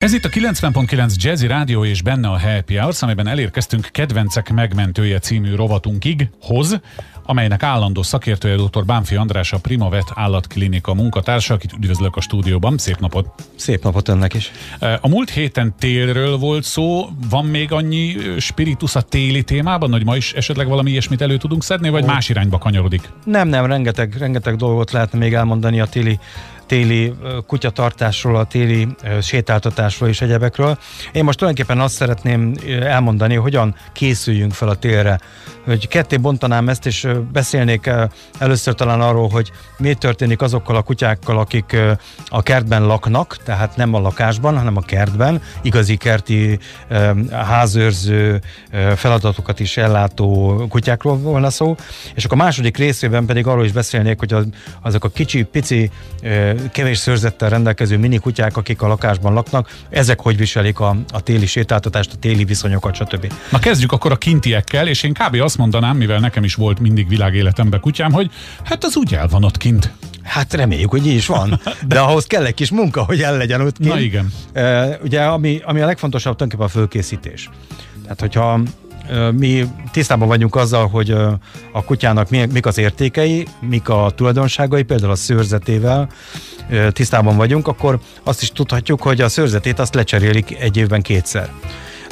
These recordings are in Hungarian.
Ez itt a 90.9 Jazzy Rádió és benne a Happy Hours, amelyben elérkeztünk Kedvencek megmentője című rovatunkig, hoz, amelynek állandó szakértője dr. Bánfi András, a Primavet állatklinika munkatársa, akit üdvözlök a stúdióban. Szép napot! Szép napot önnek is! A múlt héten télről volt szó, van még annyi spiritus a téli témában, hogy ma is esetleg valami ilyesmit elő tudunk szedni, vagy más irányba kanyarodik? Nem, nem, rengeteg, rengeteg dolgot lehetne még elmondani a téli téli kutyatartásról, a téli sétáltatásról és egyebekről. Én most tulajdonképpen azt szeretném elmondani, hogyan készüljünk fel a télre. Hogy ketté bontanám ezt, és beszélnék először talán arról, hogy mi történik azokkal a kutyákkal, akik a kertben laknak, tehát nem a lakásban, hanem a kertben, igazi kerti házőrző feladatokat is ellátó kutyákról volna szó. És akkor a második részében pedig arról is beszélnék, hogy az, azok a kicsi, pici kevés szőrzettel rendelkező mini kutyák, akik a lakásban laknak, ezek hogy viselik a, a téli sétáltatást, a téli viszonyokat, stb. Na kezdjük akkor a kintiekkel, és én kb. azt mondanám, mivel nekem is volt mindig világéletemben kutyám, hogy hát az úgy el van ott kint. Hát reméljük, hogy így is van, de ahhoz kell egy kis munka, hogy el legyen ott kint. Na igen. Uh, ugye, ami, ami a legfontosabb, tulajdonképpen a fölkészítés. Tehát, hogyha mi tisztában vagyunk azzal, hogy a kutyának mik az értékei, mik a tulajdonságai, például a szőrzetével tisztában vagyunk, akkor azt is tudhatjuk, hogy a szőrzetét azt lecserélik egy évben kétszer.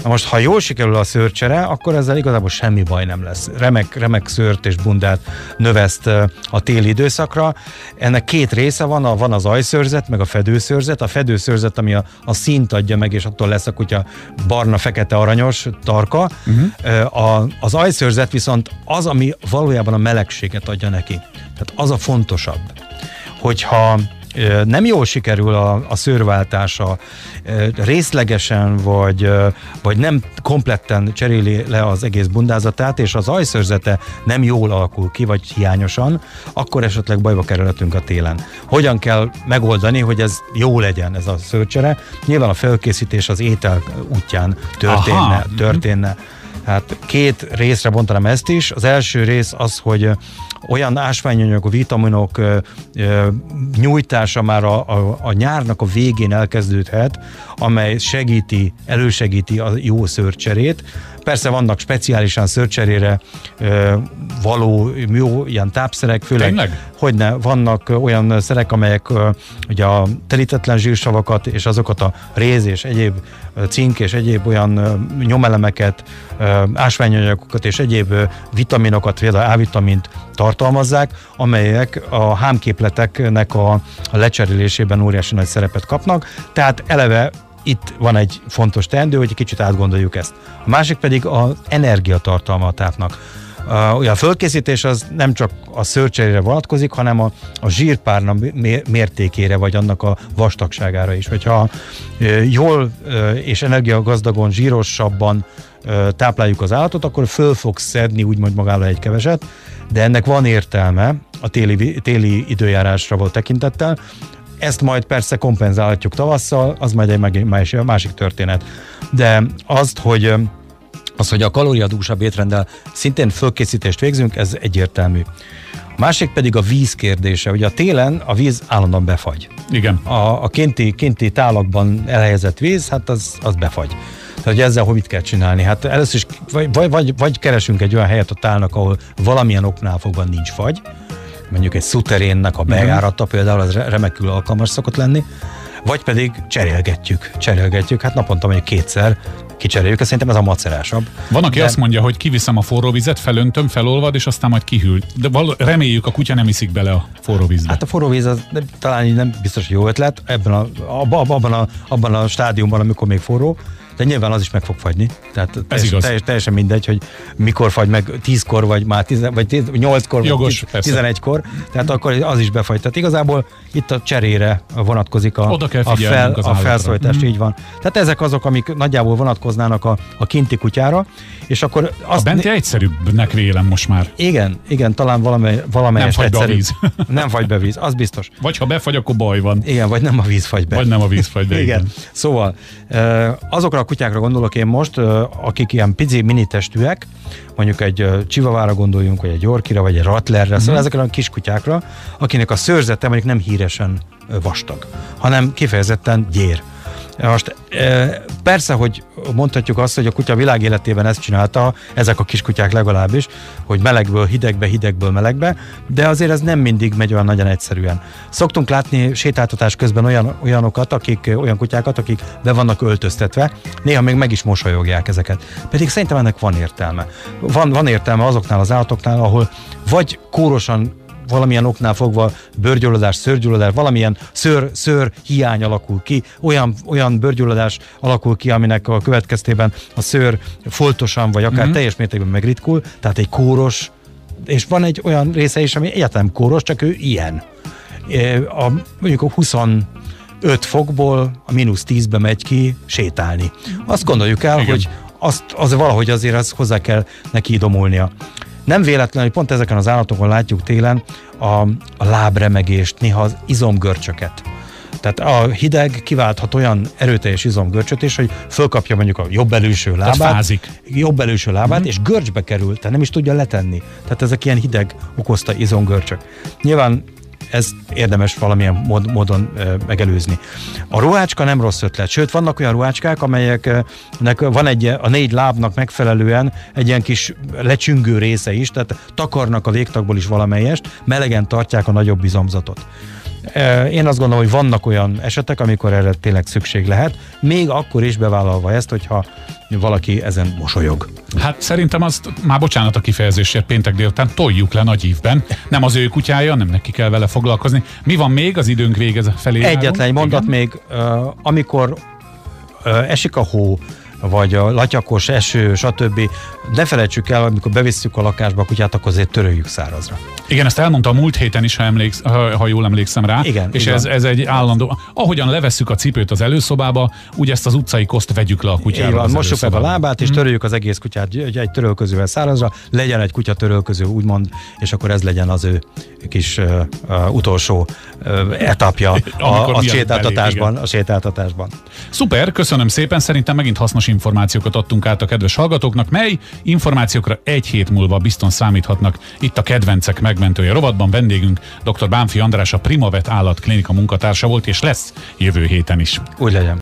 Na most, ha jól sikerül a szőrcsere, akkor ezzel igazából semmi baj nem lesz. Remek, remek szőrt és bundát növeszt a téli időszakra. Ennek két része van, a, van az ajszőrzet, meg a fedőszőrzet. A fedőszőrzet, ami a, a színt adja meg, és attól lesz a kutya barna, fekete, aranyos, tarka. Uh-huh. A, az ajszőrzet viszont az, ami valójában a melegséget adja neki. Tehát az a fontosabb. Hogyha nem jól sikerül a, a szőrváltása, részlegesen vagy, vagy nem kompletten cseréli le az egész bundázatát, és az ajszörzete nem jól alakul ki, vagy hiányosan, akkor esetleg bajba kerülhetünk a télen. Hogyan kell megoldani, hogy ez jó legyen, ez a szőrcsere? Nyilván a felkészítés az étel útján történne. Aha. történne. Hát két részre bontanám ezt is. Az első rész az, hogy olyan ásványanyagok, vitaminok nyújtása már a, a, a nyárnak a végén elkezdődhet, amely segíti, elősegíti a jó szőrcserét. Persze vannak speciálisan szőrcserére való jó ilyen tápszerek, főleg, Tényleg? hogyne, vannak olyan szerek, amelyek ugye a telítetlen zsírsavakat és azokat a réz és egyéb cink és egyéb olyan nyomelemeket, ásványanyagokat és egyéb vitaminokat, például A-vitamint tartalmazzák, amelyek a hámképleteknek a, a lecserélésében óriási nagy szerepet kapnak. Tehát eleve itt van egy fontos teendő, hogy egy kicsit átgondoljuk ezt. A másik pedig az energiatartalma a tápnak. Uh, a fölkészítés az nem csak a szőrcserére vonatkozik, hanem a, a zsírpárna mértékére, vagy annak a vastagságára is. Hogyha jól és energiagazdagon, zsírosabban tápláljuk az állatot, akkor föl fog szedni úgymond magára egy keveset, de ennek van értelme a téli, téli időjárásra volt tekintettel, ezt majd persze kompenzálhatjuk tavasszal, az majd egy másik, történet. De azt, hogy az, hogy a kalóriadúsabb étrendel szintén fölkészítést végzünk, ez egyértelmű. A másik pedig a víz kérdése. Ugye a télen a víz állandóan befagy. Igen. A, a kinti, kinti tálakban elhelyezett víz, hát az, az befagy. Tehát, hogy ezzel hogy mit kell csinálni? Hát először is vagy, vagy, vagy keresünk egy olyan helyet a tálnak, ahol valamilyen oknál fogva nincs fagy, mondjuk egy szuterénnek a bejárata például az remekül alkalmas szokott lenni, vagy pedig cserélgetjük, cserélgetjük, hát naponta mondjuk kétszer kicseréljük, szerintem ez a macerásabb. Van, aki De... azt mondja, hogy kiviszem a forró vizet, felöntöm, felolvad, és aztán majd kihűl. De val- reméljük, a kutya nem iszik bele a forró vízbe. Hát a forró víz az talán így nem biztos, jó ötlet, ebben a, abban, a, abban a stádiumban, amikor még forró, de nyilván az is meg fog fagyni. Tehát Ez teljes, igaz. Teljes, teljesen mindegy, hogy mikor fagy meg, tízkor vagy már tíz, vagy nyolckor, Jogos, vagy tizenegykor, tehát akkor az is befagy. Tehát igazából itt a cserére vonatkozik a, Oda kell a, fel, a felszólítás, mm. így van. Tehát ezek azok, amik nagyjából vonatkoznának a, a kinti kutyára, és akkor azt... A benti egyszerűbbnek vélem most már. Igen, igen, talán valamely, valamelyes Nem fagy be a víz. nem fagy be víz, az biztos. Vagy ha befagy, akkor baj van. Igen, vagy nem a víz fagy be. Vagy nem a víz fagy be. igen. igen. Szóval azokra a kutyákra gondolok én most, akik ilyen pici mini testűek, mondjuk egy csivavára gondoljunk, vagy egy orkira, vagy egy rattlerre, mm-hmm. szóval ezekre a kiskutyákra, akinek a szőrzete mondjuk nem híresen vastag, hanem kifejezetten gyér Most persze, hogy mondhatjuk azt, hogy a kutya világ életében ezt csinálta, ezek a kiskutyák legalábbis, hogy melegből hidegbe, hidegből melegbe, de azért ez nem mindig megy olyan nagyon egyszerűen. Szoktunk látni sétáltatás közben olyan, olyanokat, akik, olyan kutyákat, akik be vannak öltöztetve, néha még meg is mosolyogják ezeket. Pedig szerintem ennek van értelme. Van, van értelme azoknál az állatoknál, ahol vagy kórosan valamilyen oknál fogva bőrgyulladás, szőrgyulladás, valamilyen szőr, szőr hiány alakul ki, olyan, olyan bőrgyulladás alakul ki, aminek a következtében a szőr foltosan, vagy akár mm-hmm. teljes mértékben megritkul, tehát egy kóros, és van egy olyan része is, ami egyáltalán kóros, csak ő ilyen. A, mondjuk a 20 5 fokból a mínusz 10-be megy ki sétálni. Azt gondoljuk el, Igen. hogy azt, az valahogy azért az hozzá kell neki domulnia. Nem véletlenül, hogy pont ezeken az állatokon látjuk télen a, a lábremegést, néha az izomgörcsöket. Tehát a hideg kiválthat olyan erőteljes izomgörcsöt is, hogy fölkapja mondjuk a jobb előső lábát, fázik. jobb előső lábát, mm-hmm. és görcsbe kerül, tehát nem is tudja letenni. Tehát ezek ilyen hideg okozta izomgörcsök. Nyilván ez érdemes valamilyen mód, módon megelőzni. A ruhácska nem rossz ötlet, sőt vannak olyan ruhácskák, amelyeknek van egy, a négy lábnak megfelelően egy ilyen kis lecsüngő része is, tehát takarnak a végtagból is valamelyest, melegen tartják a nagyobb izomzatot. Én azt gondolom, hogy vannak olyan esetek, amikor erre tényleg szükség lehet, még akkor is bevállalva ezt, hogyha valaki ezen mosolyog. Hát szerintem azt, már bocsánat a kifejezésért, péntek délután toljuk le nagy ívben. Nem az ő kutyája, nem neki kell vele foglalkozni. Mi van még az időnk végez felé? Egyetlen egy mondat Igen? még, amikor esik a hó, vagy a latyakos eső, stb. Ne felejtsük el, amikor bevisszük a lakásba a kutyát, akkor azért töröljük szárazra. Igen, ezt elmondta a múlt héten is, ha, emléksz, ha, ha jól emlékszem rá. Igen, és ez, ez egy állandó. Ahogyan levesszük a cipőt az előszobába, úgy ezt az utcai koszt vegyük le a kutyára. Igen, mossuk meg a lábát, és mhm. töröljük az egész kutyát egy törölközővel szárazra, legyen egy kutya törölköző, úgymond, és akkor ez legyen az ő kis uh, uh, utolsó uh, etapja a, a, sétáltatásban, belé, a sétáltatásban. Szuper, köszönöm szépen, szerintem megint hasznos információkat adtunk át a kedves hallgatóknak, mely információkra egy hét múlva bizton számíthatnak itt a kedvencek megmentője rovatban. Vendégünk dr. Bánfi András, a Primavet állatklinika munkatársa volt, és lesz jövő héten is. Úgy legyen.